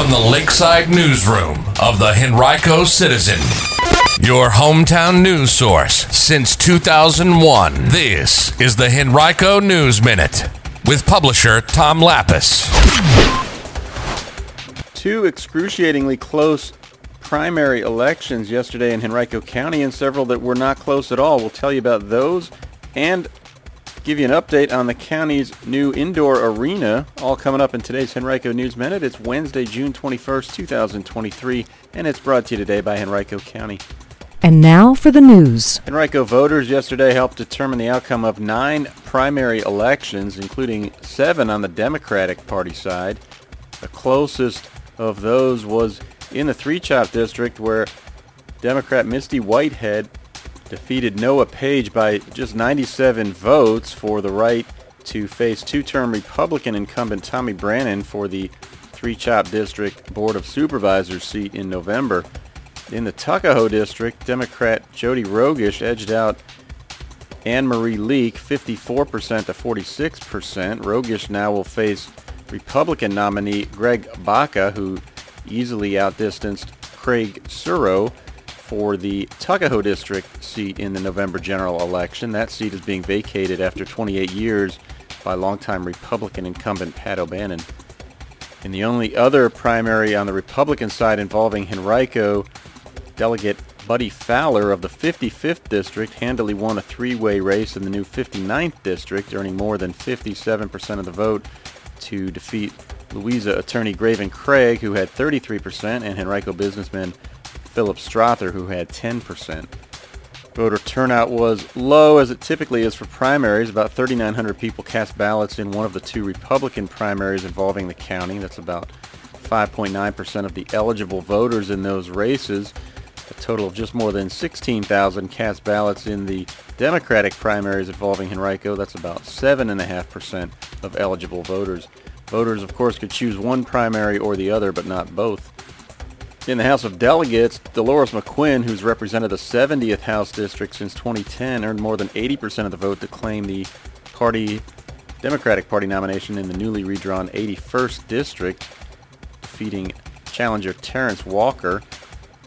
from the Lakeside Newsroom of the Henrico Citizen, your hometown news source since 2001. This is the Henrico News Minute with publisher Tom Lappas. Two excruciatingly close primary elections yesterday in Henrico County and several that were not close at all. We'll tell you about those and give you an update on the county's new indoor arena, all coming up in today's Henrico News Minute. It's Wednesday, June 21st, 2023, and it's brought to you today by Henrico County. And now for the news. Henrico voters yesterday helped determine the outcome of nine primary elections, including seven on the Democratic Party side. The closest of those was in the Three Chopt District, where Democrat Misty Whitehead defeated Noah Page by just 97 votes for the right to face two-term Republican incumbent Tommy Branin for the Three Chopt District Board of Supervisors seat in November. In the Tuckahoe District, Democrat Jody Rogish edged out Anne Marie Leak 54% to 46%. Rogish now will face Republican nominee Greg Baca, who easily outdistanced Craig Suro for the Tuckahoe District seat in the November general election. That seat is being vacated after 28 years by longtime Republican incumbent Pat O'Bannon. In the only other primary on the Republican side involving Henrico, Delegate Buddy Fowler of the 55th District handily won a three-way race in the new 59th District, earning more than 57% of the vote to defeat Louisa attorney Graven Craig, who had 33%, and Henrico businessman Philip Strother, who had 10%. Voter turnout was low, as it typically is for primaries. About 3,900 people cast ballots in one of the two Republican primaries involving the county. That's about 5.9% of the eligible voters in those races. A total of just more than 16,000 cast ballots in the Democratic primaries involving Henrico. That's about 7.5% of eligible voters. Voters, of course, could choose one primary or the other, but not both. In the House of Delegates, Delores McQuinn, who's represented the 70th House District since 2010, earned more than 80% of the vote to claim the party Democratic Party nomination in the newly redrawn 81st District, defeating challenger Terrence Walker.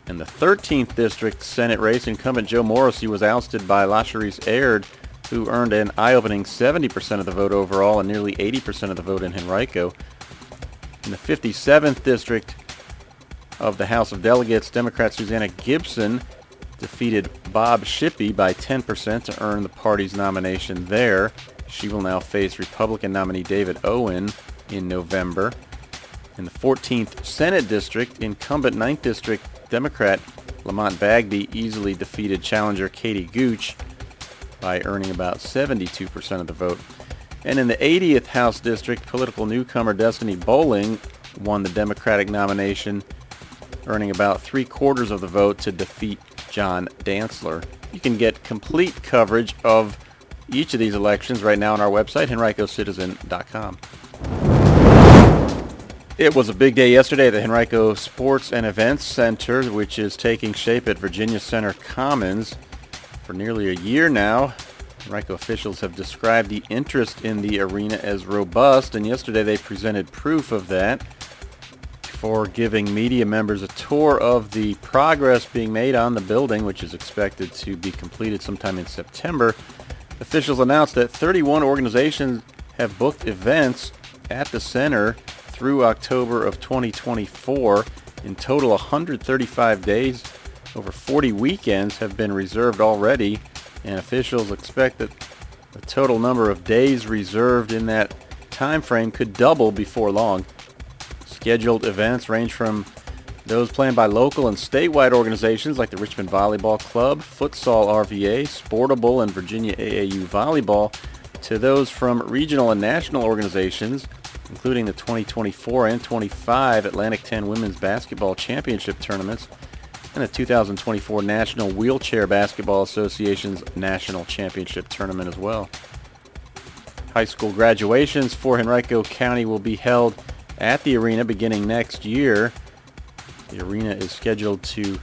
In the 13th District Senate race, incumbent Joe Morrissey was ousted by Lashrecse Aird, who earned an eye-opening 70% of the vote overall and nearly 80% of the vote in Henrico. In the 57th District, of the House of Delegates, Democrat Susanna Gibson defeated Bob Shippee by 10% to earn the party's nomination there. She will now face Republican nominee David Owen in November. In the 14th Senate District, incumbent 9th District Democrat Lamont Bagby easily defeated challenger Katie Gooch by earning about 72% of the vote. And in the 80th House District, political newcomer Destiny Bolling won the Democratic nomination earning about three quarters of the vote to defeat John Dantzler. You can get complete coverage of each of these elections right now on our website, henricocitizen.com. It was a big day yesterday at the Henrico Sports and Events Center, which is taking shape at Virginia Center Commons. For nearly a year now, Henrico officials have described the interest in the arena as robust, and yesterday they presented proof of that for giving media members a tour of the progress being made on the building, which is expected to be completed sometime in September. Officials announced that 31 organizations have booked events at the center through October of 2024. In total, 135 days, over 40 weekends have been reserved already, and officials expect that the total number of days reserved in that time frame could double before long. Scheduled events range from those planned by local and statewide organizations like the Richmond Volleyball Club, Futsal RVA, Sportable, and Virginia AAU Volleyball, to those from regional and national organizations, including the 2024 and 25 Atlantic 10 Women's Basketball Championship tournaments and the 2024 National Wheelchair Basketball Association's National Championship Tournament as well. High school graduations for Henrico County will be held at the arena beginning next year. The arena is scheduled to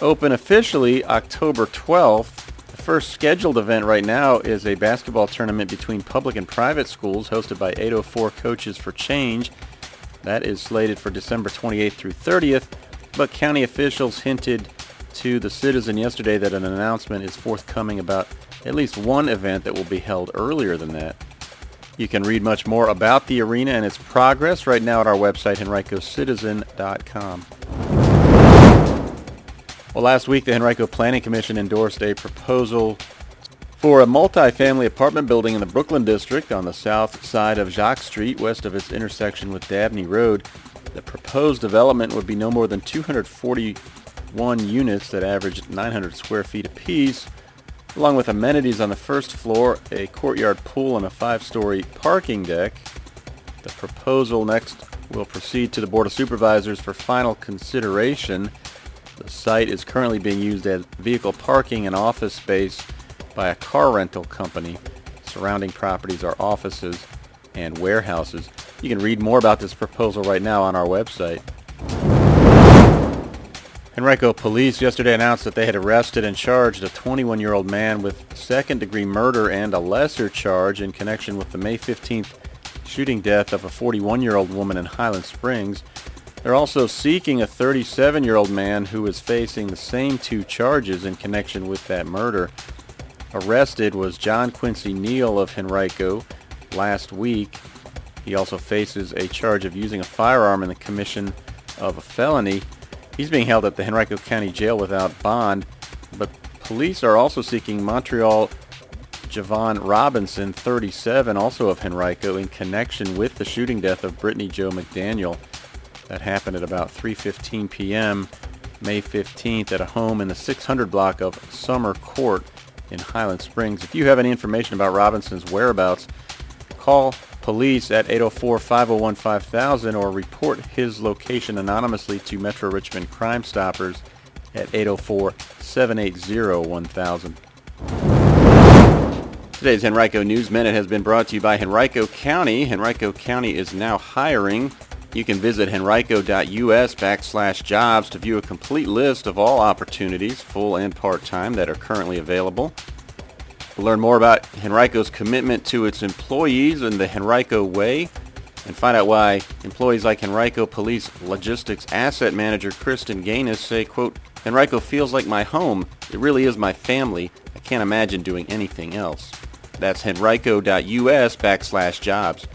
open officially October 12th. The first scheduled event right now is a basketball tournament between public and private schools hosted by 804 Coaches for Change. That is slated for December 28th through 30th, but county officials hinted to the citizen yesterday that an announcement is forthcoming about at least one event that will be held earlier than that. You can read much more about the arena and its progress right now at our website, henricocitizen.com. Well, last week the Henrico Planning Commission endorsed a proposal for a multi-family apartment building in the Brookland district on the south side of Jacques Street, west of its intersection with Dabney Road. The proposed development would be no more than 241 units that average 900 square feet apiece, along with amenities on the first floor, a courtyard pool, and a five-story parking deck. The proposal next will proceed to the Board of Supervisors for final consideration. The site is currently being used as vehicle parking and office space by a car rental company. Surrounding properties are offices and warehouses. You can read more about this proposal right now on our website. Henrico police yesterday announced that they had arrested and charged a 21-year-old man with second-degree murder and a lesser charge in connection with the May 15th shooting death of a 41-year-old woman in Highland Springs. They're also seeking a 37-year-old man who is facing the same two charges in connection with that murder. Arrested was John Quincy Neal of Henrico last week. He also faces a charge of using a firearm in the commission of a felony. He's being held at the Henrico County Jail without bond, but police are also seeking Montreal Javon Robinson, 37, also of Henrico, in connection with the shooting death of Brittany Joe McDaniel. That happened at about 3.15 p.m. May 15th at a home in the 600 block of Summer Court in Highland Springs. If you have any information about Robinson's whereabouts, call police at 804-501-5000 or report his location anonymously to Metro Richmond Crime Stoppers at 804-780-1000. Today's Henrico News Minute has been brought to you by Henrico County. Henrico County is now hiring. You can visit henrico.us backslash jobs to view a complete list of all opportunities, full and part-time, that are currently available. We'll learn more about Henrico's commitment to its employees and the Henrico way, and find out why employees like Henrico Police Logistics Asset Manager Kristen Gaines say, quote, Henrico feels like my home. It really is my family. I can't imagine doing anything else. That's henrico.us backslash jobs.